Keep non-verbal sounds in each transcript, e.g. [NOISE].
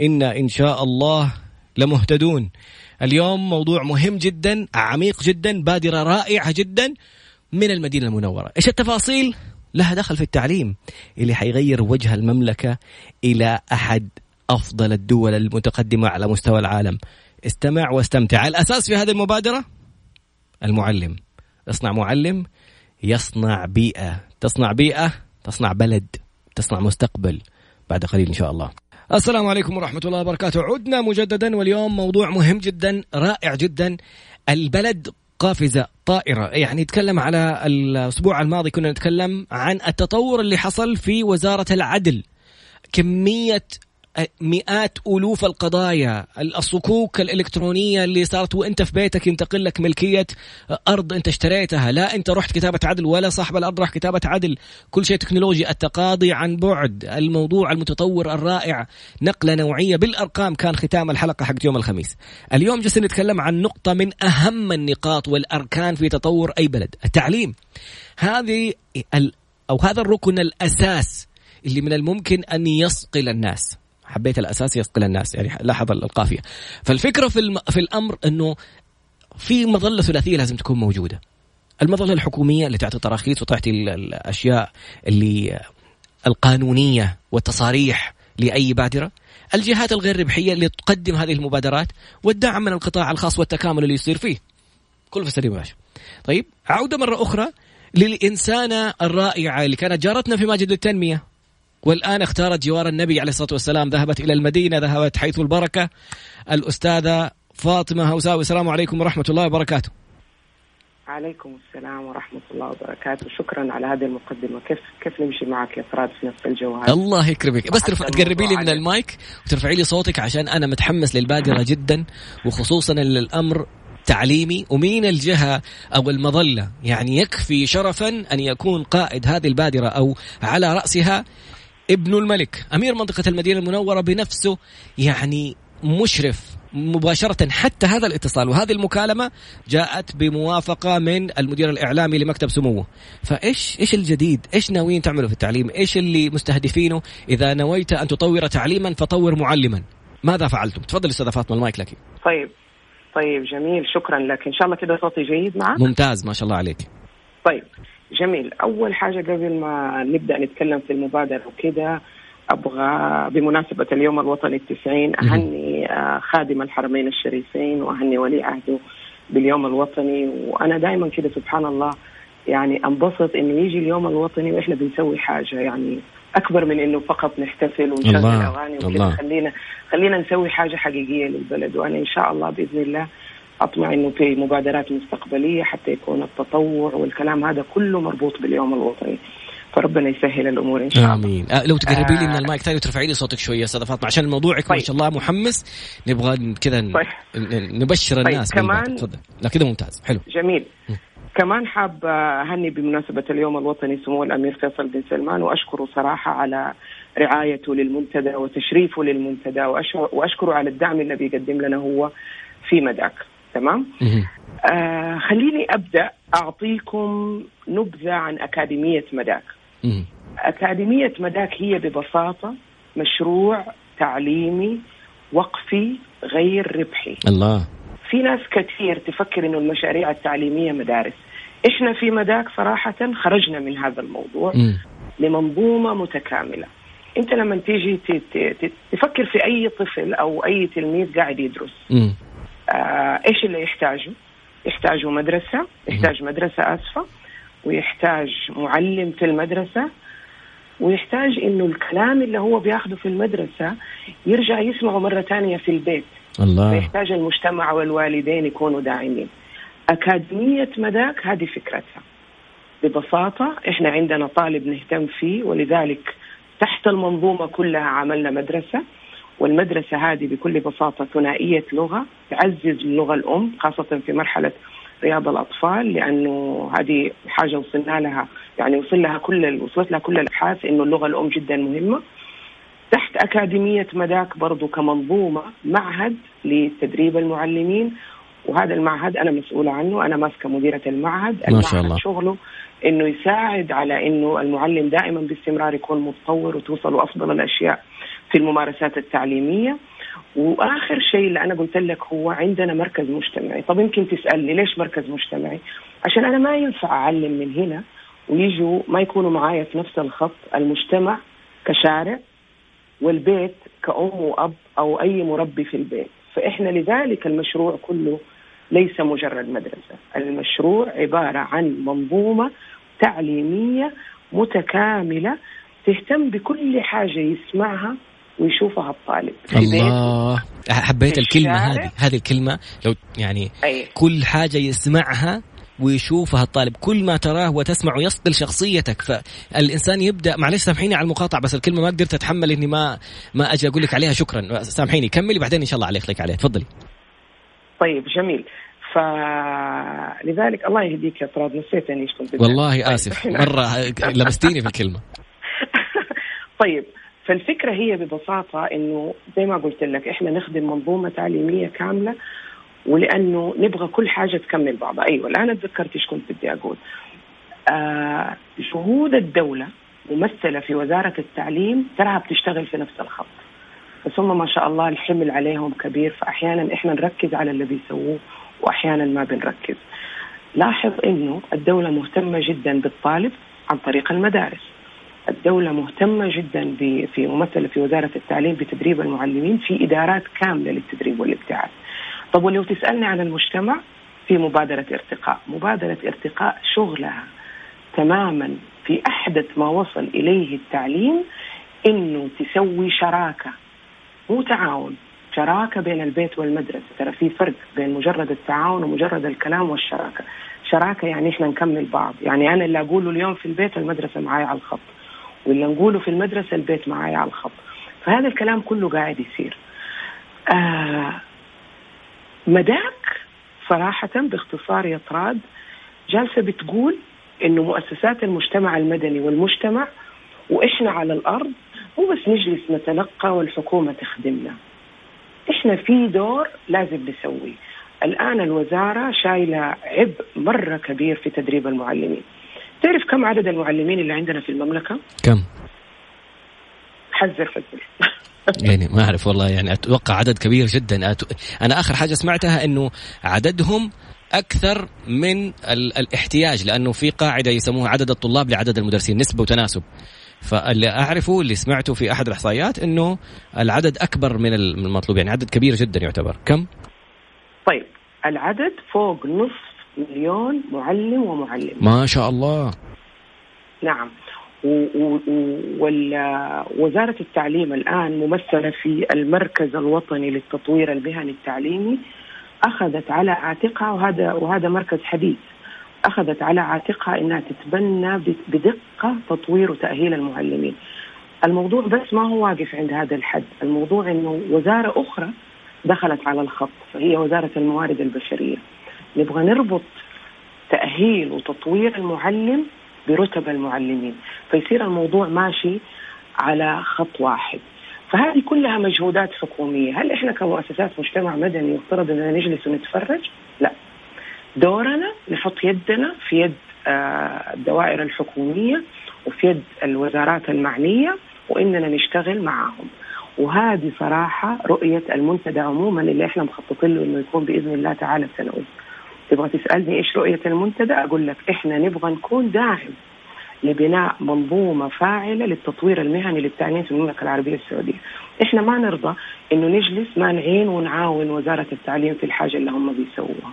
إنا إن شاء الله لمهتدون. اليوم موضوع مهم جدا عميق جدا بادرة رائعة جدا من المدينة المنورة. إيش التفاصيل؟ لها دخل في التعليم اللي حيغير وجه المملكة إلى أحد أفضل الدول المتقدمة على مستوى العالم. استمع واستمتع. الأساس في هذه المبادرة؟ المعلم. اصنع معلم يصنع بيئة. تصنع بيئة تصنع بلد تصنع مستقبل. بعد قليل إن شاء الله. السلام عليكم ورحمة الله وبركاته. عدنا مجددا واليوم موضوع مهم جدا رائع جدا البلد قافزة طائرة. يعني نتكلم على الأسبوع الماضي كنا نتكلم عن التطور اللي حصل في وزارة العدل. كمية مئات ألوف القضايا الصكوك الإلكترونية اللي صارت وأنت في بيتك ينتقل لك ملكية أرض أنت اشتريتها. لا أنت رحت كتابة عدل ولا صاحب الأرض راح كتابة عدل. كل شيء تكنولوجي. التقاضي عن بعد الموضوع المتطور الرائع نقلة نوعية. بالأرقام كان ختام الحلقة حق يوم الخميس. اليوم جالسين نتكلم عن نقطة من أهم النقاط والأركان في تطور أي بلد. التعليم. هذه أو هذا الركن الأساس اللي من الممكن أن يصقل الناس. حبيت الأساس يصقل الناس يعني لاحظ القافية. فالفكرة في الم... في الأمر إنه في مظلة ثلاثية لازم تكون موجودة. المظلة الحكومية اللي تعطي تراخيص وتعطي الأشياء اللي القانونية والتصاريح لأي بادرة. الجهات الغير ربحية اللي تقدم هذه المبادرات والدعم من القطاع الخاص والتكامل اللي يصير فيه. كل في سليم باشا طيب عودة مرة أخرى للإنسانة الرائعة اللي كانت جارتنا في ماجد للتنمية والآن اختارت جوار النبي عليه الصلاة والسلام ذهبت إلى المدينة ذهبت حيث البركة. الأستاذة فاطمة هوساوي السلام عليكم ورحمة الله وبركاته. عليكم السلام ورحمة الله وبركاته. شكرا على هذه المقدمة. كيف كيف نمشي معك يا فراد في نفس الجو هذا؟ الله يكرمك. بس ترفع تقربي لي من المايك وترفعي لي صوتك عشان أنا متحمس للبادرة جدا وخصوصا الأمر تعليمي ومين الجهة أو المظلة. يعني يكفي شرفا أن يكون قائد هذه البادرة أو على رأسها ابن الملك. أمير منطقة المدينة المنورة بنفسه يعني مشرف مباشرة حتى هذا الاتصال. وهذه المكالمة جاءت بموافقة من المدير الإعلامي لمكتب سموه فإيش إيش الجديد؟ إيش ناويين تعملوا في التعليم؟ إيش اللي مستهدفينه؟ إذا نويت أن تطور تعليما فطور معلما. ماذا فعلتم؟ تفضل أستاذة فاطمة المايك لك. طيب. طيب جميل. شكرا لك. إن شاء الله كده صوتي جيد معك. ممتاز ما شاء الله عليك. طيب. جميل. أول حاجة قبل ما نبدأ نتكلم في المبادرة وكده أبغى بمناسبة اليوم الوطني التسعين أهني آه، خادم الحرمين الشريفين وأهني ولي عهده باليوم الوطني. وأنا دائما كده سبحان الله يعني أنبسط إنه يجي اليوم الوطني وإحنا بنسوي حاجة. يعني أكبر من إنه فقط نحتفل ونشغل اغاني وكذا خلينا خلينا نسوي حاجة حقيقية للبلد. وأنا إن شاء الله بإذن الله اطمع إنه في مبادرات مستقبلية حتى يكون التطوع والكلام هذا كله مربوط باليوم الوطني. فربنا يسهل الأمور إن شاء الله. آمين. آه لو تقربي لي من المايك ثاني وترفعي لي صوتك شوية أستاذة فاطمة عشان موضوعك طيب. ما شاء الله محمس. نبغى كذا طيب. نبشر طيب. الناس كمان تفضل. لا كذا ممتاز. حلو. جميل. م. كمان حاب أهني بمناسبة اليوم الوطني سمو الأمير فيصل بن سلمان واشكره صراحة على رعايته للمنتدى وتشريفه للمنتدى وأشكره على الدعم اللي بيقدم لنا هو في مداك. تمام؟ آه خليني أبدأ أعطيكم نبذة عن أكاديمية مداك. أكاديمية مداك هي ببساطة مشروع تعليمي وقفي غير ربحي. الله. في ناس كثير تفكر إنه المشاريع التعليمية مدارس. إحنا في مداك صراحة خرجنا من هذا الموضوع م. لمنظومة متكاملة. أنت لما تيجي تفكر في أي طفل أو أي تلميذ قاعد يدرس م. آه إيش اللي يحتاجه؟ يحتاجه مدرسة، يحتاج مدرسة اسفه، ويحتاج معلم في المدرسة، ويحتاج إنه الكلام اللي هو بياخذه في المدرسة يرجع يسمعه مرة ثانية في البيت. الله فيحتاج المجتمع والوالدين يكونوا داعمين. أكاديمية مداك هذه فكرتها. ببساطة إحنا عندنا طالب نهتم فيه ولذلك تحت المنظومة كلها عملنا مدرسة والمدرسة هذه بكل بساطة ثنائية لغة تعزز اللغة الأم خاصة في مرحلة رياض الأطفال لأنه هذه حاجة وصلنا لها يعني وصل لها كل وصلت لها كل الأبحاث إنه اللغة الأم جدا مهمة. تحت أكاديمية مداك برضو كمنظومة معهد لتدريب المعلمين وهذا المعهد أنا مسؤولة عنه أنا ماسكة مديرة المعهد ما شاء الله. شغله إنه يساعد على إنه المعلم دائما باستمرار يكون متطور وتوصل افضل الأشياء في الممارسات التعليمية. وآخر شيء اللي أنا قلت لك هو عندنا مركز مجتمعي. طب يمكن تسألني ليش مركز مجتمعي؟ عشان أنا ما ينفع أعلم من هنا ويجوا ما يكونوا معايا في نفس الخط المجتمع كشارع والبيت كأم وأب أو أي مربي في البيت. فإحنا لذلك المشروع كله ليس مجرد مدرسة. المشروع عبارة عن منظومة تعليمية متكاملة تهتم بكل حاجة يسمعها ويشوفها الطالب. في الله. حبيت الكلمة هذه. هذه الكلمة لو يعني أي. كل حاجة يسمعها ويشوفها الطالب. كل ما تراه وتسمع يصقل شخصيتك. فالإنسان يبدأ معلش سامحيني على المقاطعة بس الكلمة ما قدرت أتحمل إني ما ما أجي أقول لك عليها. شكرا. سامحيني. كملي بعدين إن شاء الله عليك لك عليها تفضلي. طيب جميل. فلذلك الله يهديك يا طراد. نسيت إني إيش كنت والله آسف. مرة لمستيني في الكلمة. [LAUGHS] طيب. فالفكرة هي ببساطة إنه زي ما قلت لك إحنا نخدم منظومة تعليمية كاملة ولأنه نبغى كل حاجة تكمل بعضها. أيوه الآن تذكرت إيش كنت بدي أقول. آه الدولة ممثلة في وزارة التعليم تراها بتشتغل في نفس الخط. بس هم ما شاء الله الحمل عليهم كبير فأحيانا إحنا نركز على اللي بيسووه وأحيانا ما بنركز. لاحظ إنه الدولة مهتمة جدا بالطالب عن طريق المدارس. الدولة مهتمة جدا في ممثلة في وزارة التعليم بتدريب المعلمين في إدارات كاملة للتدريب والابتعاث. طب ولو تسألني عن المجتمع في مبادرة ارتقاء. مبادرة ارتقاء شغلها تماما في أحدث ما وصل إليه التعليم إنه تسوي شراكة. مو تعاون شراكة بين البيت والمدرسة. ترى في فرق بين مجرد التعاون ومجرد الكلام والشراكة. شراكة يعني إحنا نكمل بعض. يعني أنا اللي أقوله اليوم في البيت المدرسة معايا على الخط. واللي نقوله في المدرسة البيت معايا على الخط. فهذا الكلام كله قاعد يصير. آه مداك صراحة باختصار يا طراد جالسة بتقول إنه مؤسسات المجتمع المدني والمجتمع وإحنا على الأرض مو بس نجلس نتلقى والحكومة تخدمنا. إحنا في دور لازم نسويه. الآن الوزارة شايلة عبء مرة كبير في تدريب المعلمين. تعرف كم عدد المعلمين اللي عندنا في المملكة؟ كم؟ حذر حذر. [LAUGHS] يعني ما أعرف والله يعني أتوقع عدد كبير جدا. أنا آخر حاجة سمعتها إنه عددهم أكثر من الاحتياج لأنه في قاعدة يسموها عدد الطلاب لعدد المدرسين نسبة وتناسب. فاللي أعرفه اللي سمعته في أحد الإحصائيات إنه العدد أكبر من المطلوب يعني عدد كبير جدا يعتبر. كم؟ طيب العدد فوق نصف مليون معلم ومعلم ما شاء الله. نعم. ووزارة التعليم الآن ممثلة في المركز الوطني للتطوير المهني التعليمي أخذت على عاتقها وهذا وهذا مركز حديث أخذت على عاتقها أنها تتبنى بدقة تطوير وتأهيل المعلمين. الموضوع بس ما هو واقف عند هذا الحد. الموضوع أنه وزارة أخرى دخلت على الخط فهي وزارة الموارد البشرية. نبغى نربط تأهيل وتطوير المعلم برتب المعلمين فيصير الموضوع ماشي على خط واحد فهذه كلها مجهودات حكومية هل إحنا كمؤسسات مجتمع مدني يفترض أننا نجلس ونتفرج؟ لا دورنا نحط يدنا في يد آه، الدوائر الحكومية وفي يد الوزارات المعنية وإننا نشتغل معهم وهذه صراحة رؤية المنتدى عموما اللي إحنا مخططين له إنه يكون بإذن الله تعالى سنوي. تبغى تسألني إيش رؤية المنتدى؟ أقول لك إحنا نبغى نكون داعم لبناء منظومة فاعلة للتطوير المهني للتعليم في المملكة العربية السعودية. إحنا ما نرضى إنه نجلس ما نعين ونعاون وزارة التعليم في الحاجة اللي هم بيسووها.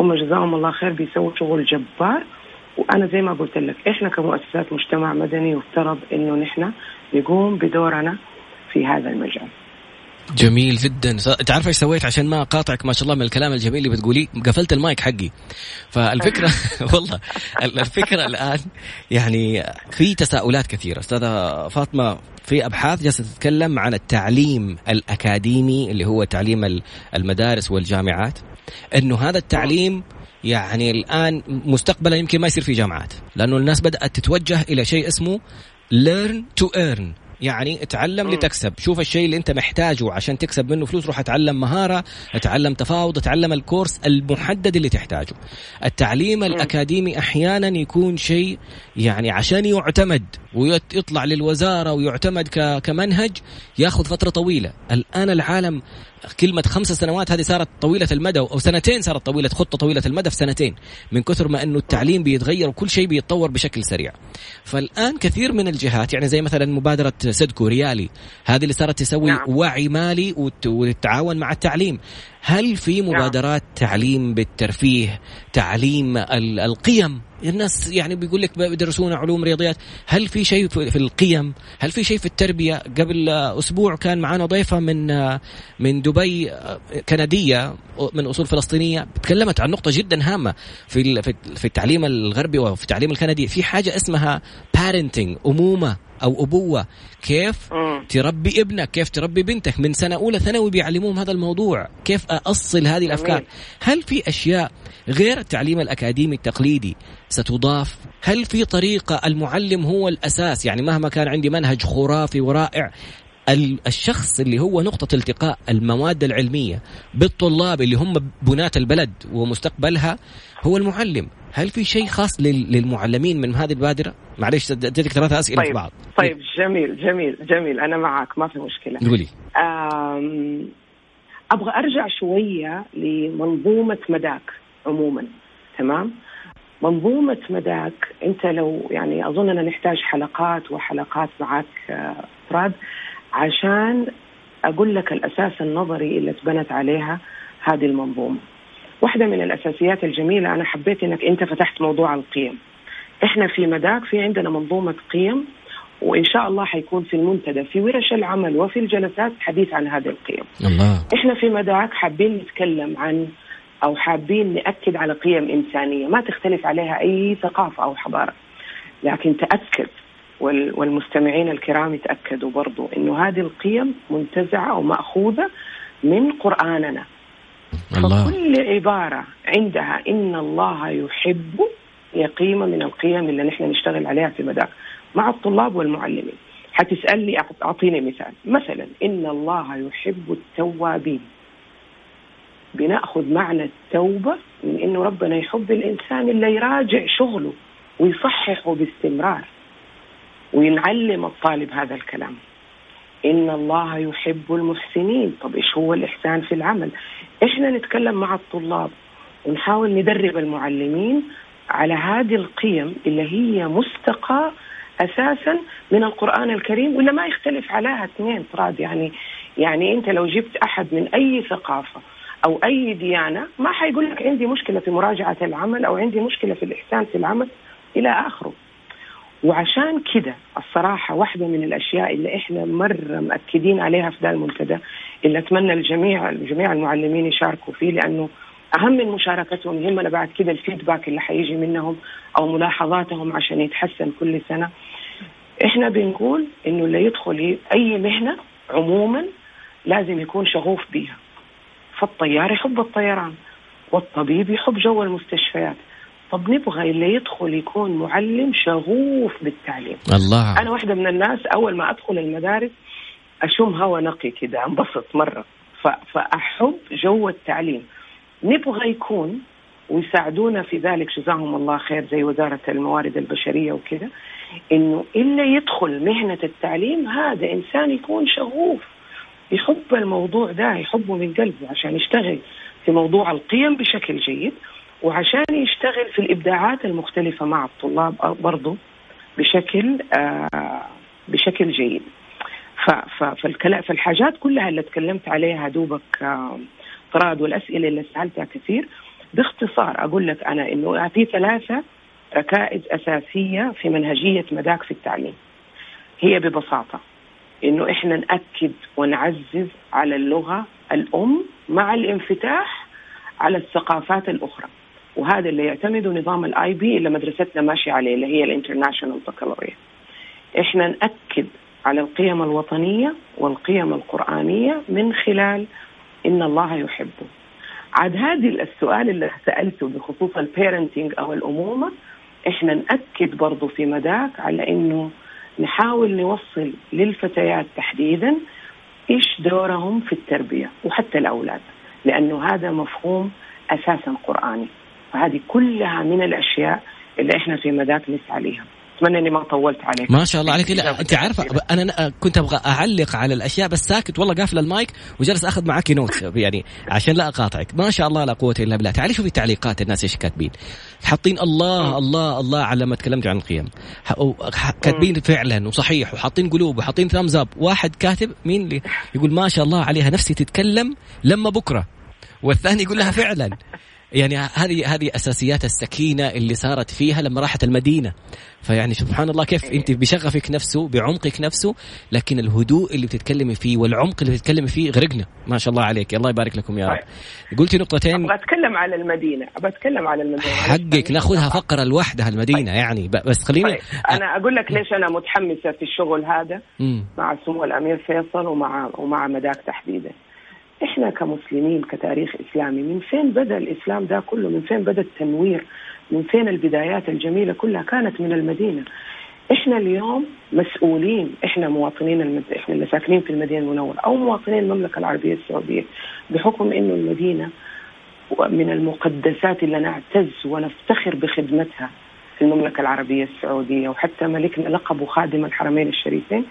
هم جزاهم الله خير بيسووا شغل جبار وأنا زي ما قلت لك إحنا كمؤسسات مجتمع مدني يفترض إنه نحن نقوم بدورنا في هذا المجال. جميل جدا. انت عارفه إيش سويت عشان ما أقاطعك؟ ما شاء الله من الكلام الجميل اللي بتقوليه. قفلت المايك حقي. فالفكرة [LAUGHS] [LAUGHS] والله الفكرة الآن يعني في تساؤلات كثيرة. أستاذة فاطمة في أبحاث جالسة تتكلم عن التعليم الأكاديمي اللي هو تعليم المدارس والجامعات. إنه هذا التعليم يعني الآن مستقبلا يمكن ما يصير في جامعات. لأنه الناس بدأت تتوجه إلى شيء اسمه learn to earn. يعني اتعلم م. لتكسب شوف الشيء اللي انت محتاجه عشان تكسب منه فلوس روح اتعلم مهارة اتعلم تفاوض اتعلم الكورس المحدد اللي تحتاجه التعليم. الأكاديمي أحيانا يكون شيء يعني عشان يعتمد ويطلع للوزارة ويعتمد كمنهج ياخذ فترة طويلة الآن العالم كلمة خمس سنوات هذه صارت طويلة المدى أو سنتين صارت طويلة خطة طويلة المدى في سنتين من كثر ما أنه التعليم بيتغير وكل شيء بيتطور بشكل سريع فالآن كثير من الجهات يعني زي مثلا مبادرة سدكو ريالي هذه اللي صارت تسوي نعم. وعي مالي وتتعاون مع التعليم. هل في نعم. مبادرات تعليم بالترفيه تعليم القيم؟ الناس يعني بيقول لك بيدرسونا علوم رياضيات. هل في شيء في القيم؟ هل في شيء في التربية؟ قبل أسبوع كان معنا ضيفة من من دبي كندية من أصول فلسطينية. تكلمت عن نقطة جدا هامة في في التعليم الغربي وفي التعليم الكندي. في حاجة اسمها بارنتنج أمومة. أو أبوة. كيف م. تربي ابنك؟ كيف تربي بنتك؟ من سنة أولى ثانوي بيعلموهم هذا الموضوع. كيف أصل هذه الأفكار؟ هل في أشياء غير التعليم الأكاديمي التقليدي ستضاف؟ هل في طريقة المعلم هو الأساس؟ يعني مهما كان عندي منهج خرافي ورائع الشخص اللي هو نقطة التقاء المواد العلمية بالطلاب اللي هم بناة البلد ومستقبلها هو المعلم هل في شيء خاص للمعلمين من هذه البادرة؟ معلش اديتك ثلاثة أسئلة طيب. في بعض طيب جميل جميل جميل أنا معك ما في مشكلة قولي أبغى أرجع شوية لمنظومة مداك عموما تمام؟ منظومة مداك أنت لو يعني أظننا نحتاج حلقات وحلقات معك آه، فراد عشان أقول لك الأساس النظري اللي تبنت عليها هذه المنظومة. واحدة من الأساسيات الجميلة أنا حبيت أنك أنت فتحت موضوع القيم. إحنا في مداك في عندنا منظومة قيم وإن شاء الله حيكون في المنتدى في ورش العمل وفي الجلسات حديث عن هذه القيم. الله. إحنا في مداك حابين نتكلم عن أو حابين نأكد على قيم إنسانية. ما تختلف عليها أي ثقافة أو حضارة. لكن تأكد والمستمعين الكرام يتأكدوا برضو أنه هذه القيم منتزعة أو مأخوذة من قرآننا. الله. فكل عبارة عندها إن الله يحب هي قيمة من القيم اللي نحن نشتغل عليها في مداك مع الطلاب والمعلمين. حتسألني أعطيني مثال. مثلا إن الله يحب التوابين. بنأخذ معنى التوبة من إنه ربنا يحب الإنسان اللي يراجع شغله ويصححه باستمرار. وينعلم الطالب هذا الكلام. إن الله يحب المحسنين. طب إيش هو الإحسان في العمل؟ إحنا نتكلم مع الطلاب ونحاول ندرب المعلمين على هذه القيم اللي هي مستقى أساسا من القرآن الكريم ولا ما يختلف عليها اثنين طراد يعني يعني أنت لو جبت أحد من أي ثقافة أو أي ديانة ما حيقول لك عندي مشكلة في مراجعة العمل أو عندي مشكلة في الإحسان في العمل إلى آخره. وعشان كده الصراحة واحدة من الأشياء اللي إحنا مرة مأكدين عليها في ذا المنتدى اللي أتمنى الجميع جميع المعلمين يشاركوا فيه لأنه أهم من مشاركتهم يهمنا بعد كده الفيدباك اللي حيجي منهم أو ملاحظاتهم عشان يتحسن كل سنة. إحنا بنقول إنه اللي يدخل أي مهنة عموما لازم يكون شغوف بيها فالطيار يحب الطيران والطبيب يحب جو المستشفيات. طب نبغى اللي يدخل يكون معلم شغوف بالتعليم. الله. أنا واحدة من الناس أول ما أدخل المدارس أشم هوا نقي كده أنبسط مرة. فأحب جو التعليم. نبغى يكون ويساعدونا في ذلك جزاهم الله خير زي وزارة الموارد البشرية وكذا إنه اللي يدخل مهنة التعليم هذا إنسان يكون شغوف. يحب الموضوع ده يحبه من قلبه عشان يشتغل في موضوع القيم بشكل جيد وعشان يشتغل في الإبداعات المختلفة مع الطلاب برضه بشكل آه بشكل جيد. فالحاجات كلها اللي تكلمت عليها دوبك آه طراد والأسئلة اللي سألتها كثير باختصار أقول لك أنا إنه في ثلاثة ركائز أساسية في منهجية مداك في التعليم. هي ببساطة إنه إحنا نأكد ونعزز على اللغة الأم مع الانفتاح على الثقافات الأخرى. وهذا اللي يعتمد نظام ال IB اللي مدرستنا ماشيه عليه اللي هي ال International بكالوريا إحنا نأكد على القيم الوطنية والقيم القرآنية من خلال إن الله يحبه. عاد هذه السؤال اللي سألته بخصوص ال parenting أو الأمومة إحنا نأكد برضه في مداك على إنه نحاول نوصل للفتيات تحديدا إيش دورهم في التربية وحتى الأولاد لأنه هذا مفهوم أساسا قرآني. فهذه كلها من الأشياء اللي إحنا في مداك نسعى لها أتمنى إني ما طولت عليك. ما شاء الله عليك. لا أنت عارفة أنا كنت أبغى أعلق على الأشياء بس ساكت والله قافل المايك وجالس أخذ معك note [LAUGHS] يعني عشان لا أقاطعك. ما شاء الله لا قوة إلا بالله. تعالي شوفي التعليقات الناس إيش كاتبين؟ حاطين الله الله الله على ما تكلمت عن القيم. كاتبين فعلا وصحيح وحاطين قلوب وحاطين thumbs up واحد كاتب مين اللي يقول ما شاء الله عليها نفسي تتكلم لما بكرة والثاني يقول لها فعلا. يعني هذه هذه أساسيات السكينة اللي صارت فيها لما راحت المدينة. فيعني سبحان الله كيف أنت بشغفك نفسه بعمقك نفسه لكن الهدوء اللي بتتكلمي فيه والعمق اللي بتتكلمي فيه غرقنا. ما شاء الله عليك. الله يبارك لكم يا رب. طيب. قلتي نقطتين. أبغى أتكلم على المدينة. أبغى أتكلم على المدينة. حقك ناخذها فقرة لوحدها المدينة طيب. يعني. بس خليني طيب. أنا أقول لك ليش أنا متحمسة في الشغل هذا. م. مع سمو الأمير فيصل ومع ومع مداك تحديدا. إحنا كمسلمين كتاريخ إسلامي من فين بدأ الإسلام ده كله؟ من فين بدأ التنوير؟ من فين البدايات الجميلة كلها؟ كانت من المدينة. إحنا اليوم مسؤولين إحنا مواطنين المد... إحنا اللي ساكنين في المدينة المنورة أو مواطنين المملكة العربية السعودية بحكم إنه المدينة من المقدسات اللي نعتز ونفتخر بخدمتها. في المملكة العربية السعودية وحتى ملكنا لقبه خادم الحرمين الشريفين.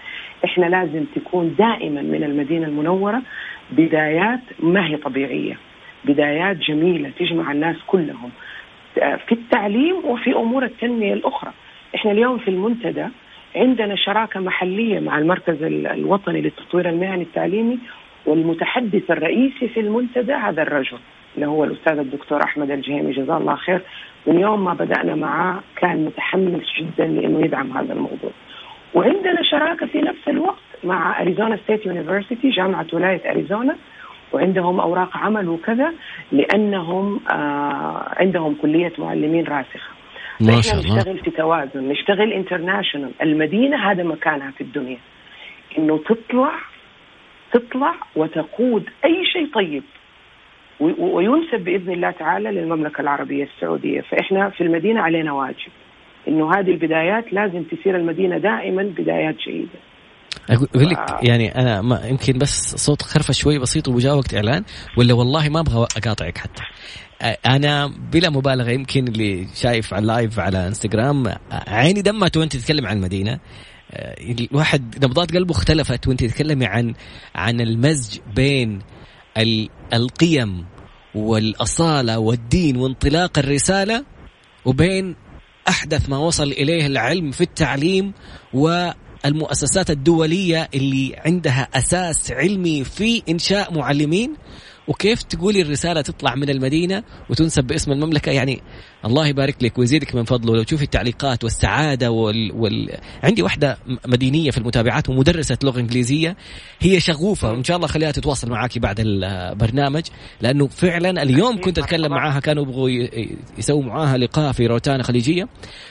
إحنا لازم تكون دائما من المدينة المنورة بدايات ما هي طبيعية بدايات جميلة تجمع الناس كلهم في التعليم وفي أمور التنمية الأخرى. إحنا اليوم في المنتدى عندنا شراكة محلية مع المركز الوطني للتطوير المهني التعليمي والمتحدث الرئيسي في المنتدى هذا الرجل اللي هو الأستاذ الدكتور أحمد الجهيمي. جزاه الله خير. من يوم ما بدأنا معاه كان متحمس جدا لأنه يدعم هذا الموضوع. وعندنا شراكة في نفس الوقت مع Arizona State University جامعة ولاية أريزونا وعندهم أوراق عمل وكذا لأنهم آه عندهم كلية معلمين راسخة. ما شاء الله. نشتغل في توازن نشتغل انترناشونال المدينة هذا مكانها في الدنيا. إنه تطلع تطلع وتقود أي شيء طيب. وينسب بإذن الله تعالى للمملكة العربية السعودية. فإحنا في المدينة علينا واجب إنه هذه البدايات لازم تصير المدينة دائما بدايات جيدة. أقول لك يعني أنا ما يمكن بس صوت خرفة شوي بسيط وجاء وقت إعلان ولا والله ما أبغى أقاطعك حتى. أنا بلا مبالغة يمكن اللي شايف على اللايف على انستغرام عيني دمت وأنت تتكلم عن المدينة الواحد نبضات قلبه اختلفت وأنت تتكلمي عن عن المزج بين القيم والأصالة والدين وانطلاق الرسالة وبين أحدث ما وصل إليه العلم في التعليم والمؤسسات الدولية اللي عندها أساس علمي في إنشاء معلمين وكيف تقولي الرسالة تطلع من المدينة وتنسب باسم المملكة؟ يعني الله يبارك لك ويزيدك من فضله. لو تشوفي التعليقات والسعادة وال... وال... عندي واحدة مدينية في المتابعات ومدرسة لغة إنجليزية. هي شغوفة وإن شاء الله خليها تتواصل معاكي بعد البرنامج لأنه فعلا اليوم كنت أتكلم معاها كانوا يبغوا يسووا معاها لقاء في روتانا خليجية.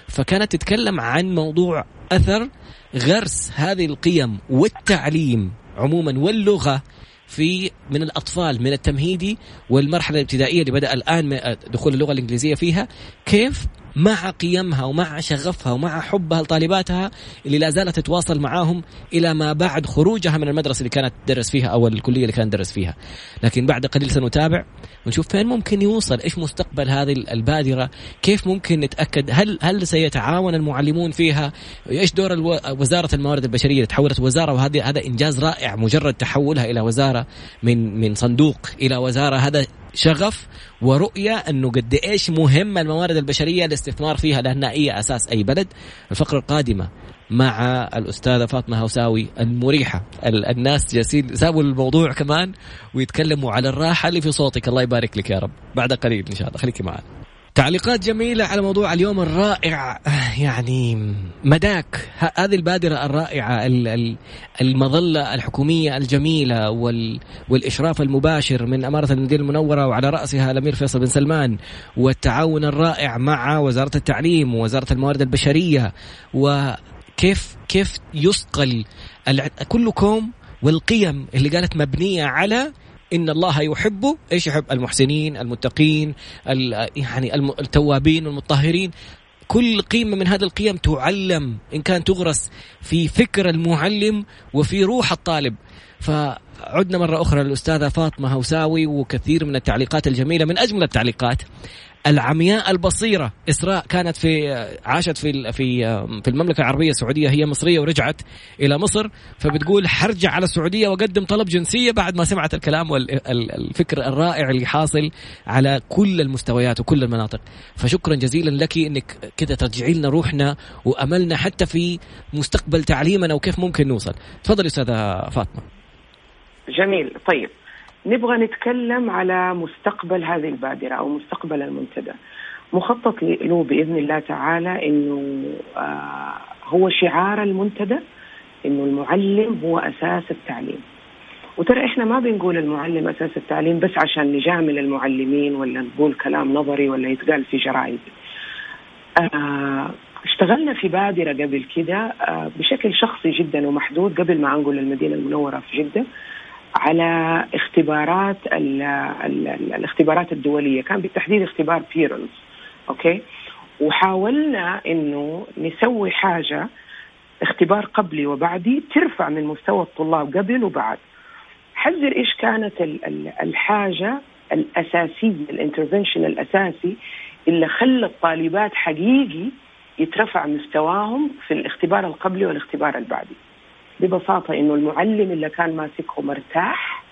فكانت تتكلم عن موضوع أثر غرس هذه القيم والتعليم عموما واللغة في من الأطفال من التمهيدي والمرحلة الابتدائية اللي بدأ الآن دخول اللغة الإنجليزية فيها كيف مع قيمها ومع شغفها ومع حبها لطالباتها اللي لا زالت تتواصل معاهم إلى ما بعد خروجها من المدرسة اللي كانت تدرس فيها أو الكلية اللي كانت تدرس فيها. لكن بعد قليل سنتابع ونشوف فين ممكن يوصل إيش مستقبل هذه البادرة كيف ممكن نتأكد هل هل سيتعاون المعلمون فيها إيش دور وزارة الموارد البشرية تحولت وزارة وهذا هذا إنجاز رائع مجرد تحولها إلى وزارة من من صندوق إلى وزارة هذا شغف ورؤية أنه قد إيش مهمة الموارد البشرية الاستثمار فيها لأنها هي أساس أي بلد. الفقرة القادمة مع الأستاذة فاطمة هوساوي المريحة الناس جالسين سابوا الموضوع كمان ويتكلموا على الراحة اللي في صوتك. الله يبارك لك يا رب. بعد قليل إن شاء الله. خليكي معنا. تعليقات جميلة على موضوع اليوم الرائع يعني مداك هذه البادرة الرائعة المظلة الحكومية الجميلة والإشراف المباشر من أمارة المدينة المنورة وعلى رأسها الأمير فيصل بن سلمان والتعاون الرائع مع وزارة التعليم ووزارة الموارد البشرية وكيف كيف يصقل كلكم والقيم اللي قالت مبنية على إن الله يحب إيش يحب؟ المحسنين المتقين يعني التوابين المطهرين. كل قيمة من هذه القيم تعلم إن كان تغرس في فكر المعلم وفي روح الطالب. فعدنا مرة أخرى للأستاذة فاطمة هوساوي وكثير من التعليقات الجميلة من أجمل التعليقات. العمياء البصيرة. إسراء كانت في عاشت في في في المملكة العربية السعودية هي مصرية ورجعت إلى مصر. فبتقول حرجع على السعودية واقدم طلب جنسية بعد ما سمعت الكلام والفكر الرائع اللي حاصل على كل المستويات وكل المناطق. فشكرا جزيلا لك إنك كذا ترجعي لنا روحنا وأملنا حتى في مستقبل تعليمنا وكيف ممكن نوصل. تفضل أستاذة فاطمة. جميل. طيب. نبغى نتكلم على مستقبل هذه البادرة أو مستقبل المنتدى. مخطط له بإذن الله تعالى أنه آه هو شعار المنتدى أنه المعلم هو أساس التعليم. وترى إحنا ما بنقول المعلم أساس التعليم بس عشان نجامل المعلمين ولا نقول كلام نظري ولا يتقال في جرائد. آه اشتغلنا في بادرة قبل كده آه بشكل شخصي جدا ومحدود قبل ما أنقل المدينة المنورة في جدة. على اختبارات ال ال ال الاختبارات الدولية. كان بالتحديد اختبار بيرلز Okay؟ وحاولنا إنه نسوي حاجة اختبار قبلي وبعدي ترفع من مستوى الطلاب قبل وبعد. حزر إيش كانت الحاجة الأساسية ال intervention الأساسي اللي خلى الطالبات حقيقي يترفع مستواهم في الاختبار القبلي والاختبار البعدي. ببساطة إنه المعلم اللي كان ماسكه مرتاح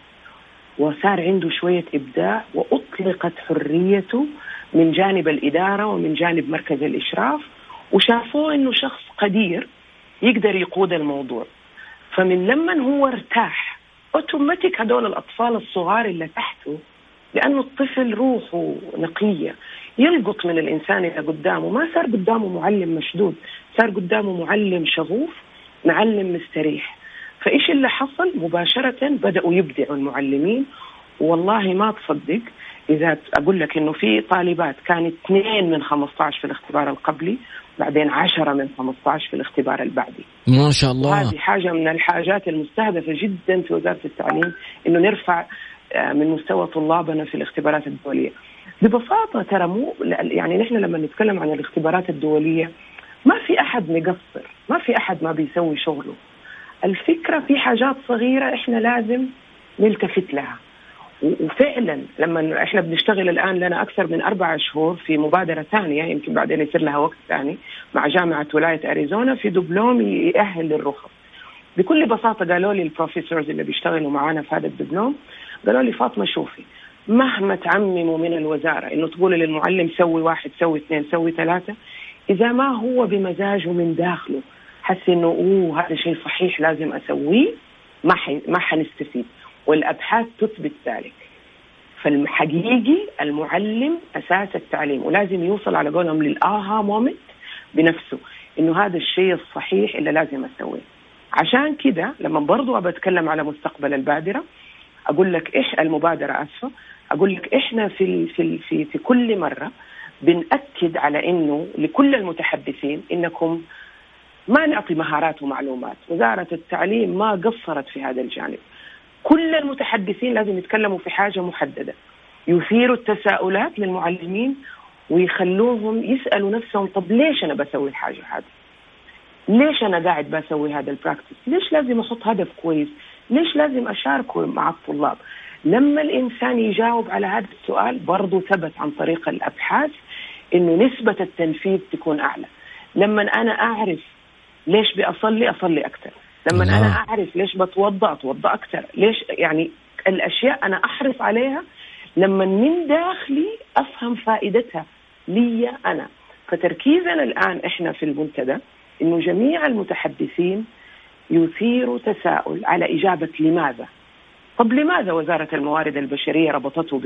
وصار عنده شوية إبداع وأطلقت حريته من جانب الإدارة ومن جانب مركز الإشراف وشافوه إنه شخص قدير يقدر يقود الموضوع. فمن لما هو ارتاح أوتوماتيك هدول الأطفال الصغار اللي تحته لأنه الطفل روحه نقية يلقط من الإنسان اللي قدامه. ما صار قدامه معلم مشدود صار قدامه معلم شغوف. معلم مستريح. فإيش اللي حصل؟ مباشرة بدأوا يبدعوا المعلمين. والله ما تصدق إذا أقول لك إنه في طالبات كانت اثنين من 15 في الاختبار القبلي بعدين 10 من 15 في الاختبار البعدي. ما شاء الله. هذه حاجة من الحاجات المستهدفة جدا في وزارة التعليم إنه نرفع آه، من مستوى طلابنا في الاختبارات الدولية. ببساطة ترى مو يعني نحن لما نتكلم عن الاختبارات الدولية ما في أحد مقصر ما في أحد ما بيسوي شغله. الفكرة في حاجات صغيرة إحنا لازم نلتفت لها. وفعلا لما إحنا بنشتغل الآن لنا أكثر من أربع شهور في مبادرة ثانية يمكن بعدين يصير لها وقت ثاني مع جامعة ولاية أريزونا في دبلوم يأهل للرخص بكل بساطة قالوا لي ال professors اللي بيشتغلوا معانا في هذا الدبلوم قالوا لي فاطمة شوفي مهما تعمموا من الوزارة إنه تقولي للمعلم سوي واحد سوي اثنين سوي ثلاثة إذا ما هو بمزاجه من داخله حس إنه أوه هذا شيء صحيح لازم أسويه ما حي... ما حنستفيد. والأبحاث تثبت ذلك. فالحقيقي المعلم أساس التعليم ولازم يوصل على قولهم للآها مومنت بنفسه إنه هذا الشيء الصحيح اللي لازم أسويه. عشان كده لما برضو أبى أتكلم على مستقبل البادرة أقول لك إيش المبادرة أسفة أقول لك إحنا في في في, في كل مرة بنأكد على إنه لكل المتحدثين إنكم ما نعطي مهارات ومعلومات، وزارة التعليم ما قصرت في هذا الجانب. كل المتحدثين لازم يتكلموا في حاجة محددة. يثيروا التساؤلات للمعلمين ويخلوهم يسألوا نفسهم طب ليش أنا بسوي الحاجة هذه؟ ليش أنا قاعد بسوي هذا البراكتس؟ ليش لازم أحط هدف كويس؟ ليش لازم أشاركه مع الطلاب؟ لما الإنسان يجاوب على هذا السؤال برضو ثبت عن طريق الأبحاث إنه نسبة التنفيذ تكون أعلى. لما أنا أعرف ليش بأصلي أصلي أكثر لما الله. أنا أعرف ليش بتوضأ أتوضأ أكثر ليش؟ يعني الأشياء أنا أحرص عليها لما من داخلي أفهم فائدتها لي أنا. فتركيزنا الآن إحنا في المنتدى إنه جميع المتحدثين يثيروا تساؤل على إجابة لماذا؟ طب لماذا وزارة الموارد البشرية ربطته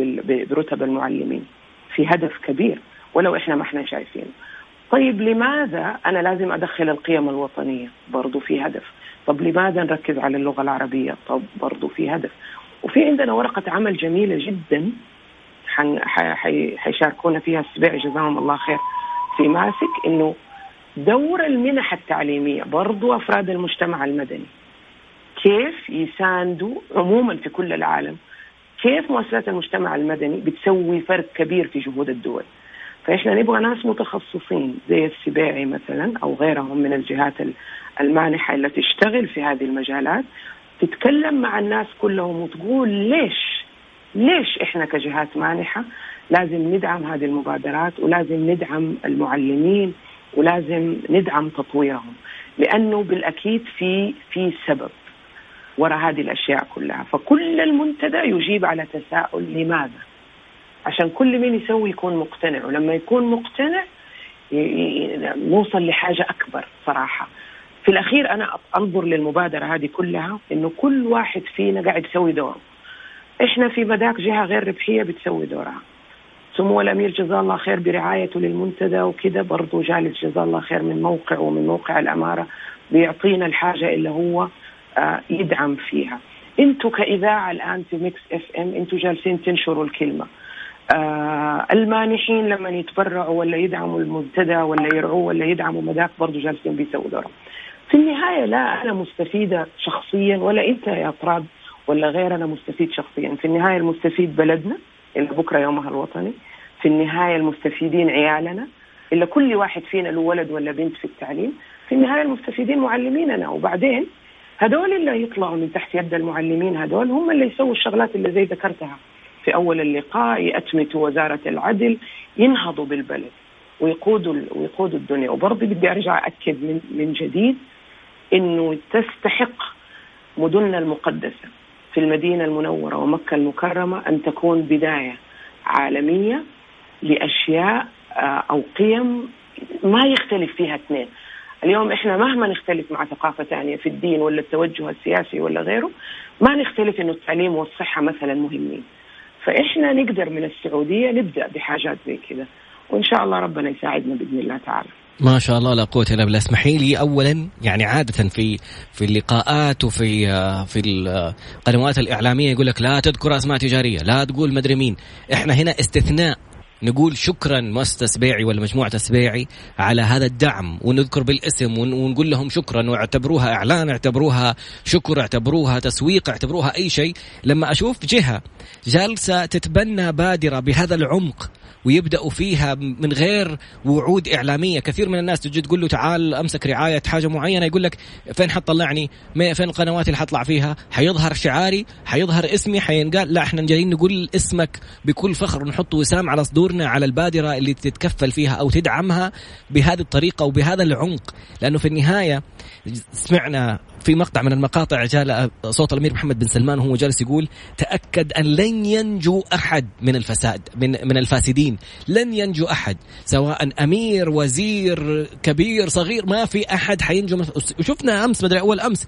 برتب المعلمين؟ في هدف كبير. ولو إحنا ما إحنا شايفينه طيب لماذا أنا لازم أدخل القيم الوطنية برضو في هدف؟ طب لماذا نركز على اللغة العربية؟ طب برضو في هدف. وفي عندنا ورقة عمل جميلة جدا حيشاركونا فيها السبيع جزاهم الله خير. في ماسك إنه دور المنح التعليمية برضو أفراد المجتمع المدني. كيف يساندوا عموما في كل العالم؟ كيف مؤسسات المجتمع المدني بتسوي فرق كبير في جهود الدول؟ فاحنا نبغى ناس متخصصين زي السباعي مثلا أو غيرهم من الجهات المانحة اللي تشتغل في هذه المجالات تتكلم مع الناس كلهم وتقول ليش؟ ليش إحنا كجهات مانحة لازم ندعم هذه المبادرات ولازم ندعم المعلمين ولازم ندعم تطويرهم؟ لأنه بالأكيد في في سبب وراء هذه الأشياء كلها. فكل المنتدى يجيب على تساؤل لماذا؟ عشان كل مين يسوي يكون مقتنع. ولما يكون مقتنع نوصل لحاجة أكبر صراحة. في الأخير أنا أنظر للمبادرة هذه كلها إنه كل واحد فينا قاعد يسوي دوره. إحنا في مداك جهة غير ربحية بتسوي دورها. سمو الأمير جزاه الله خير برعايته للمنتدى وكذا برضه جالس جزاه الله خير من موقع ومن موقع الأمارة بيعطينا الحاجة اللي هو آه، يدعم فيها. أنتوا كإذاعة الآن في Mix FM أنتوا جالسين تنشروا الكلمة. آه المانحين لما يتبرعوا ولا يدعموا المنتدى ولا يرعوه ولا يدعموا مداك برضه جالسين بيسووا دورهم. في النهاية لا أنا مستفيدة شخصيا ولا أنت يا طراد ولا غير أنا مستفيد شخصيا. في النهاية المستفيد بلدنا إلى بكرة يومها الوطني. في النهاية المستفيدين عيالنا. إلا كل واحد فينا له ولد ولا بنت في التعليم. في النهاية المستفيدين معلميننا وبعدين هدول اللي يطلعوا من تحت يد المعلمين هدول هم اللي يسووا الشغلات اللي زي ذكرتها. في أول اللقاء يأتمتوا وزارة العدل ينهضوا بالبلد ويقودوا ويقودوا الدنيا. وبرضه بدي أرجع أكد من, من جديد إنه تستحق مدننا المقدسة في المدينة المنورة ومكة المكرمة أن تكون بداية عالمية لأشياء آه، أو قيم ما يختلف فيها اثنين. اليوم إحنا مهما نختلف مع ثقافة ثانية في الدين ولا التوجه السياسي ولا غيره ما نختلف إنه التعليم والصحة مثلا مهمين. فإحنا نقدر من السعودية نبدأ بحاجات زي كذا. وإن شاء الله ربنا يساعدنا بإذن الله تعالى. ما شاء الله لا قوة إلا بالله. اسمحي لي اولا يعني عادة في في اللقاءات وفي في القنوات الإعلامية يقول لك لا تذكر أسماء تجارية لا تقول مدري مين. إحنا هنا استثناء نقول شكرا مؤسسة سبيعي ولا مجموعة سبيعي على هذا الدعم ونذكر بالاسم ونقول لهم شكرا واعتبروها إعلان اعتبروها شكر اعتبروها تسويق اعتبروها أي شيء. لما أشوف جهة جالسة تتبنى بادرة بهذا العمق ويبداوا فيها من غير وعود إعلامية. كثير من الناس تجي تقول له تعال أمسك رعاية حاجة معينة يقول لك فين حتطلعني؟ فين القنوات اللي حطلع فيها؟ حيظهر شعاري؟ حيظهر اسمي؟ حينقال؟ لا إحنا جايين نقول اسمك بكل فخر ونحط وسام على صدورنا على البادرة اللي تتكفل فيها أو تدعمها بهذه الطريقة وبهذا العمق. لأنه في النهاية سمعنا في مقطع من المقاطع جاء صوت الأمير محمد بن سلمان وهو جالس يقول تأكد أن لن ينجو أحد من الفساد من من الفاسدين. لن ينجو أحد سواء أمير وزير كبير صغير ما في أحد حينجو وشفنا أمس مدري أول أمس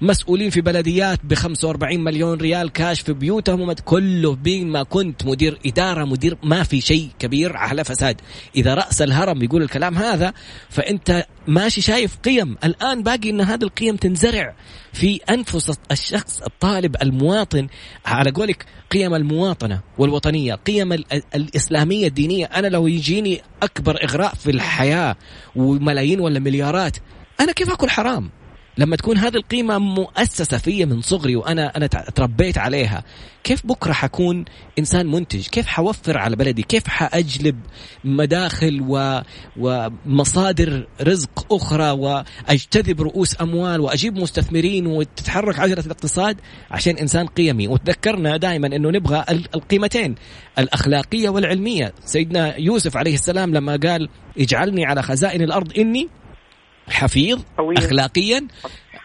مسؤولين في بلديات ب 45 مليون ريال كاش في بيوتهم كله بما كنت مدير إدارة مدير ما في شيء كبير على فساد. إذا رأس الهرم يقول الكلام هذا فأنت ماشي شايف قيم. الآن باقي إن هذه القيم تنزرع في أنفس الشخص الطالب المواطن. على قولك قيم المواطنة والوطنية قيم الإسلامية الدينية. أنا لو يجيني أكبر إغراء في الحياة وملايين ولا مليارات أنا كيف أكل حرام؟ لما تكون هذه القيمة مؤسسة في من صغري وأنا أنا تربيت عليها كيف بكرة حكون إنسان منتج؟ كيف حوفر على بلدي؟ كيف حأجلب مداخل و... ومصادر رزق أخرى وأجتذب رؤوس أموال وأجيب مستثمرين وتتحرك عجلة الاقتصاد عشان إنسان قيمي؟ وتذكرنا دائما أنه نبغى القيمتين الأخلاقية والعلمية. سيدنا يوسف عليه السلام لما قال اجعلني على خزائن الأرض إني حفيظ عليم. اخلاقيا.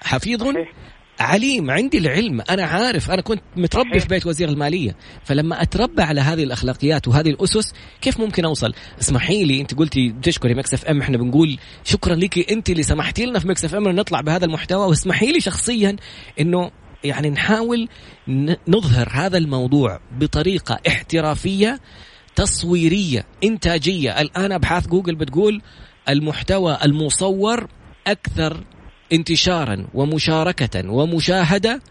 حفيظ صحيح. عليم عندي العلم. أنا عارف أنا كنت متربي صحيح. في بيت وزير المالية. فلما أتربى على هذه الأخلاقيات وهذه الأسس كيف ممكن أوصل؟ اسمحي لي أنت قلتي تشكري Mix FM. إحنا بنقول شكرا لك أنت اللي سمحتي لنا في Mix FM نطلع بهذا المحتوى. واسمحي لي شخصيا إنه يعني نحاول نظهر هذا الموضوع بطريقة احترافية تصويرية إنتاجية. الآن أبحاث جوجل بتقول المحتوى المصور أكثر انتشارا ومشاركة ومشاهدة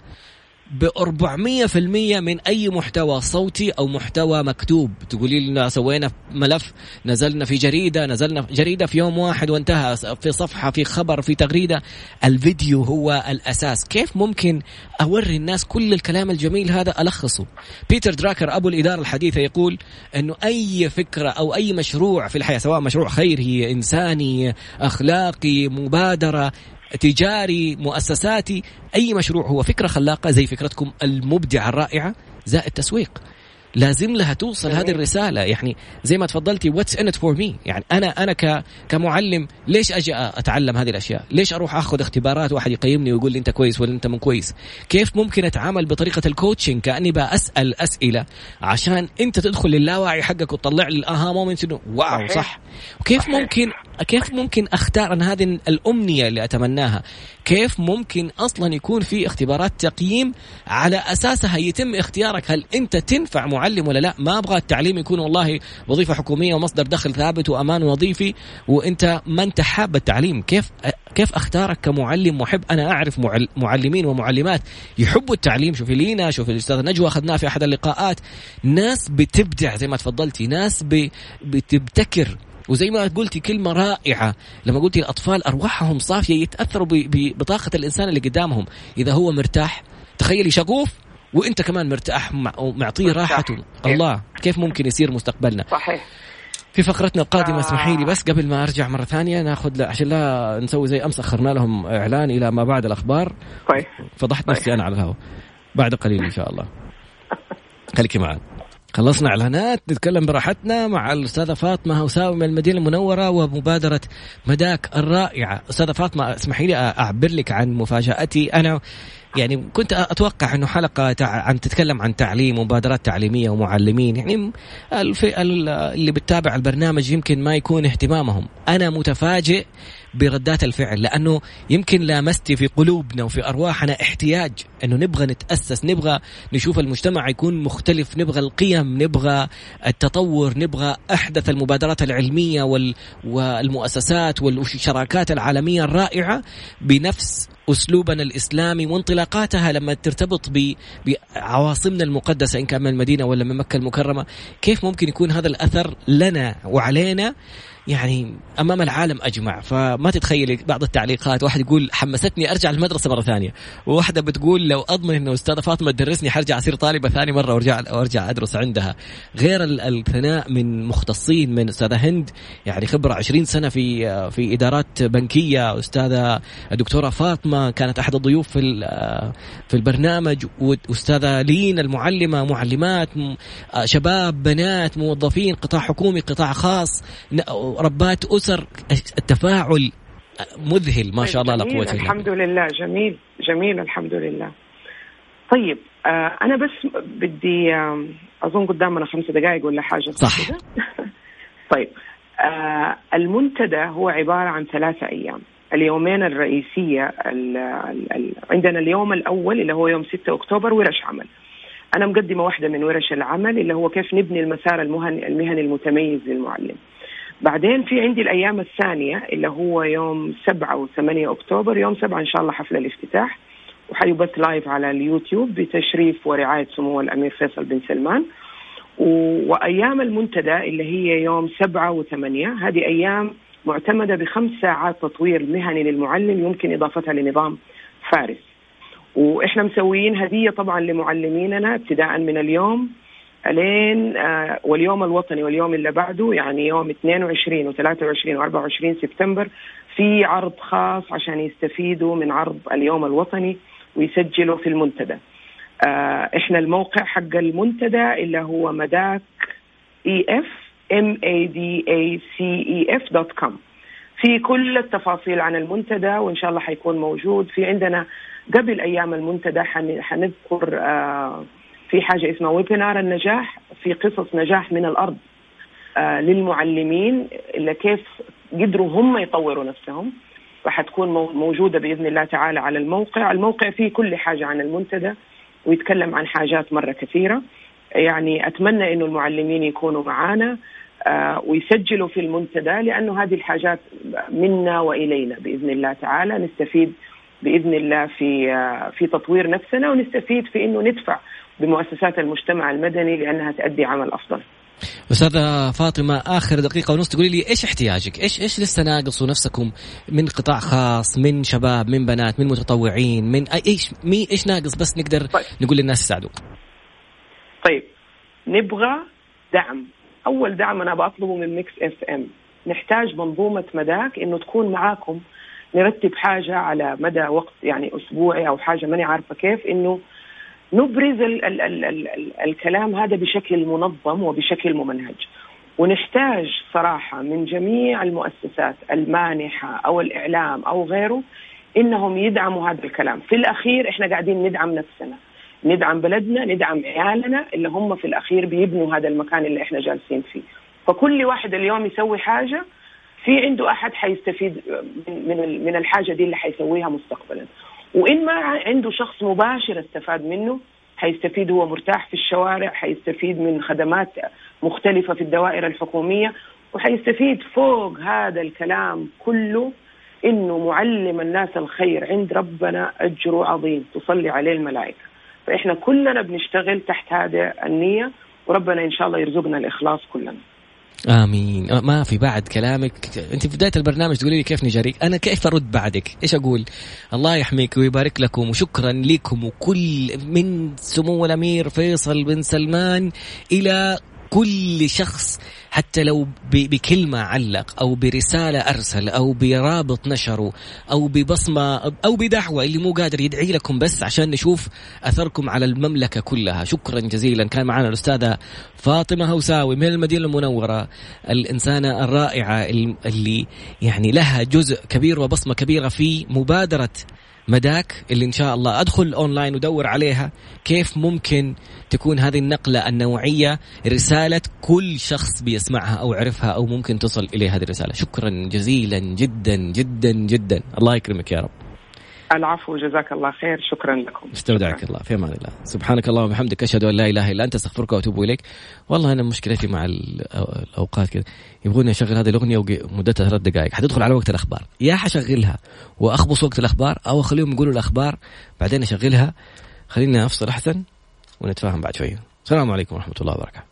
ب 400% من أي محتوى صوتي أو محتوى مكتوب. تقولي لنا سوينا ملف نزلنا في جريدة نزلنا في جريدة في يوم واحد وانتهى في صفحة في خبر في تغريدة. الفيديو هو الأساس. كيف ممكن أوري الناس كل الكلام الجميل هذا؟ ألخصه. بيتر دراكر أبو الإدارة الحديثة يقول إنه أي فكرة أو أي مشروع في الحياة سواء مشروع خيري إنساني أخلاقي مبادرة تجاري مؤسساتي أي مشروع هو فكرة خلاقة زي فكرتكم المبدعة الرائعة زائد تسويق. لازم لها توصل هذه الرسالة. يعني زي ما تفضلتي what's in for me يعني أنا أنا ك كمعلم ليش أجي أتعلم هذه الأشياء؟ ليش أروح أخذ اختبارات؟ واحد يقيمني ويقول لي أنت كويس ولا أنت منت كويس. كيف ممكن أتعامل بطريقة ال coaching كأني بسال أسئلة عشان أنت تدخل للاوعي حقك وتطلع لي ال aha moment إنه wow صح. وكيف ممكن كيف ممكن أختار أنا هذه الأمنية اللي أتمناها؟ كيف ممكن أصلا يكون في اختبارات تقييم على أساسها يتم اختيارك؟ هل أنت تنفع معلم ولا لا؟ ما أبغى التعليم يكون والله وظيفة حكومية ومصدر دخل ثابت وأمان وظيفي وأنت ما أنت حاب التعليم. كيف كيف أختارك كمعلم محب؟ أنا أعرف معلمين ومعلمات يحبوا التعليم. شوفي لينا شوفي الاستاذ نجوى اخذناه في أحد اللقاءات. ناس بتبدع زي ما تفضلتي ناس بتبتكر. وزي ما قلتي كلمة رائعة. لما قلتي الأطفال أرواحهم صافية يتأثروا بطاقة الإنسان اللي قدامهم. إذا هو مرتاح تخيلي شغوف وإنت كمان مرتاح معطيه راحته. الله كيف ممكن يصير مستقبلنا؟ صحيح. في فقرتنا القادمة آه. اسمحي لي بس قبل ما أرجع مرة ثانية ناخذ عشان لا نسوي زي أمس أخرنا لهم إعلان إلى ما بعد الأخبار. طيب. فضحت نفسي أنا على الهواء بعد قليل إن شاء الله. خليكي معنا. خلصنا إعلانات نتكلم براحتنا مع الأستاذة فاطمة هوساوي من المدينة المنورة ومبادرة مداك الرائعة. أستاذة فاطمة اسمحي لي أعبر لك عن مفاجأتي أنا يعني كنت أتوقع إنه حلقة عن تتكلم عن تعليم ومبادرات تعليمية ومعلمين يعني اللي بتتابع البرنامج يمكن ما يكون اهتمامهم. أنا متفاجئ بردات الفعل لأنه يمكن لامستي في قلوبنا وفي أرواحنا احتياج إنه نبغى نتأسس نبغى نشوف المجتمع يكون مختلف نبغى القيم نبغى التطور نبغى أحدث المبادرات العلمية وال والمؤسسات والشراكات العالمية الرائعة بنفس أسلوبنا الإسلامي وانطلاقاتها لما ترتبط بعواصمنا المقدسة إن كان من المدينة ولا من مكة المكرمة كيف ممكن يكون هذا الأثر لنا وعلينا يعني أمام العالم أجمع. فما تتخيلي بعض التعليقات واحد يقول حمستني أرجع المدرسة مرة ثانية. وواحدة بتقول لو أضمن انه أستاذة فاطمة تدرسني حرجع أصير طالبة ثاني مرة وارجع وأرجع أدرس عندها. غير الثناء من مختصين من أستاذة هند يعني خبرة 20 سنة في في إدارات بنكية. أستاذة الدكتوره فاطمة كانت أحد الضيوف في في البرنامج. وأستاذة لين المعلمة معلمات شباب بنات موظفين قطاع حكومي قطاع خاص. ربات أسر التفاعل مذهل ما شاء الله لا قوه الا الحمد لله. جميل جميل الحمد لله. طيب آه أنا بس بدي آه أظن قدامنا خمس دقائق ولا حاجة. صح. [LAUGHS] طيب آه المنتدى هو عبارة عن ثلاثة أيام. اليومين الرئيسية ال ال ال عندنا اليوم الأول اللي هو يوم 6 أكتوبر ورش عمل. أنا مقدمة واحدة من ورش العمل اللي هو كيف نبني المسار المهني المهني المتميز للمعلم. بعدين في عندي الأيام الثانية اللي هو يوم 7 و8 أكتوبر يوم 7 إن شاء الله حفل الافتتاح وحيبث لايف على اليوتيوب بتشريف ورعاية سمو الأمير فيصل بن سلمان. وأيام المنتدى اللي هي يوم 7 و8 هذه أيام معتمدة بخمس ساعات تطوير مهني للمعلم يمكن إضافتها لنظام فارس. وإحنا مسويين هدية طبعا لمعلميننا ابتداء من اليوم الين آه واليوم الوطني واليوم اللي بعده يعني يوم 22 و23 و24 سبتمبر في عرض خاص عشان يستفيدوا من عرض اليوم الوطني ويسجلوا في المنتدى. آه إحنا الموقع حق المنتدى اللي هو مداك EF M A D A C E F dot com. في كل التفاصيل عن المنتدى وإن شاء الله حيكون موجود في عندنا قبل أيام المنتدى حنذكر آه في حاجة اسمها webinar النجاح في قصص نجاح من الأرض آه للمعلمين كيف قدروا هم يطوروا نفسهم. فحتكون موجودة بإذن الله تعالى على الموقع، الموقع فيه كل حاجة عن المنتدى ويتكلم عن حاجات مرة كثيرة. يعني أتمنى إنه المعلمين يكونوا معنا آه، ويسجلوا في المنتدى لأنه هذه الحاجات منا وإلينا بإذن الله تعالى. نستفيد بإذن الله في آه، في تطوير نفسنا ونستفيد في إنه ندفع بمؤسسات المجتمع المدني لأنها تؤدي عمل أفضل. أستاذة فاطمة آخر دقيقة ونص تقولي لي إيش احتياجك؟ إيش إيش لسه ناقصوا نفسكم من قطاع خاص، من شباب، من بنات، من متطوعين، من إيش مي إيش ناقص بس نقدر طيب. نقول للناس يساعدوك. طيب نبغى دعم، أول دعم أنا بطلبه من Mix FM، نحتاج منظومة مداك إنه تكون معاكم نرتب حاجة على مدى وقت يعني أسبوعي أو حاجة ماني عارفة كيف إنه نبرز ال ال ال ال ال الكلام هذا بشكل منظم وبشكل ممنهج. ونحتاج صراحة من جميع المؤسسات المانحة أو الإعلام أو غيره إنهم يدعموا هذا الكلام، في الأخير إحنا قاعدين ندعم نفسنا، ندعم بلدنا، ندعم عيالنا اللي هم في الأخير بيبنوا هذا المكان اللي إحنا جالسين فيه، فكل واحد اليوم يسوي حاجة في عنده أحد حيستفيد من من الحاجة دي اللي حيسويها مستقبلا. وإن ما عنده شخص مباشر استفاد منه حيستفيد هو مرتاح في الشوارع حيستفيد من خدمات مختلفة في الدوائر الحكومية وحيستفيد فوق هذا الكلام كله إنه معلم الناس الخير عند ربنا اجره عظيم تصلي عليه الملائكة. فإحنا كلنا بنشتغل تحت هذه النية وربنا إن شاء الله يرزقنا الإخلاص كلنا. آمين. أه، ما في بعد كلامك. انت في بداية البرنامج تقولي لي كيف نجاريك؟ أنا كيف أرد بعدك؟ إيش أقول؟ الله يحميك ويبارك لكم وشكرا لكم وكل من سمو الأمير فيصل بن سلمان إلى كل شخص حتى لو بكلمة علق أو برسالة أرسل أو برابط نشره أو ببصمة أو بدعوة اللي مو قادر يدعي لكم بس عشان نشوف أثركم على المملكة كلها. شكرا جزيلا. كان معنا الأستاذة فاطمة هوساوي من المدينة المنورة الإنسانة الرائعة اللي يعني لها جزء كبير وبصمة كبيرة في مبادرة مداك اللي إن شاء الله أدخل أونلاين ودور عليها كيف ممكن تكون هذه النقلة النوعية رسالة كل شخص بيسمعها أو عرفها أو ممكن تصل إليه هذه الرسالة. شكرا جزيلا جدا جدا جدا. الله يكرمك يا رب. العفو جزاك الله خير. شكرا لكم. استودعك الله. في أمان الله. سبحانك اللهم وبحمدك. أشهد أن لا إله إلا أنت. أستغفرك وأتوب إليك. والله أنا مشكلتي مع الأوقات كذا يبغوني اشغل هذه الأغنية ومدتها ثلاث دقائق. حتدخل على وقت الأخبار. يا حشغلها وأخبص وقت الأخبار أو أخليهم يقولوا الأخبار. بعدين أشغلها. خليني أفصل أحسن ونتفاهم بعد شوية السلام عليكم ورحمة الله وبركاته.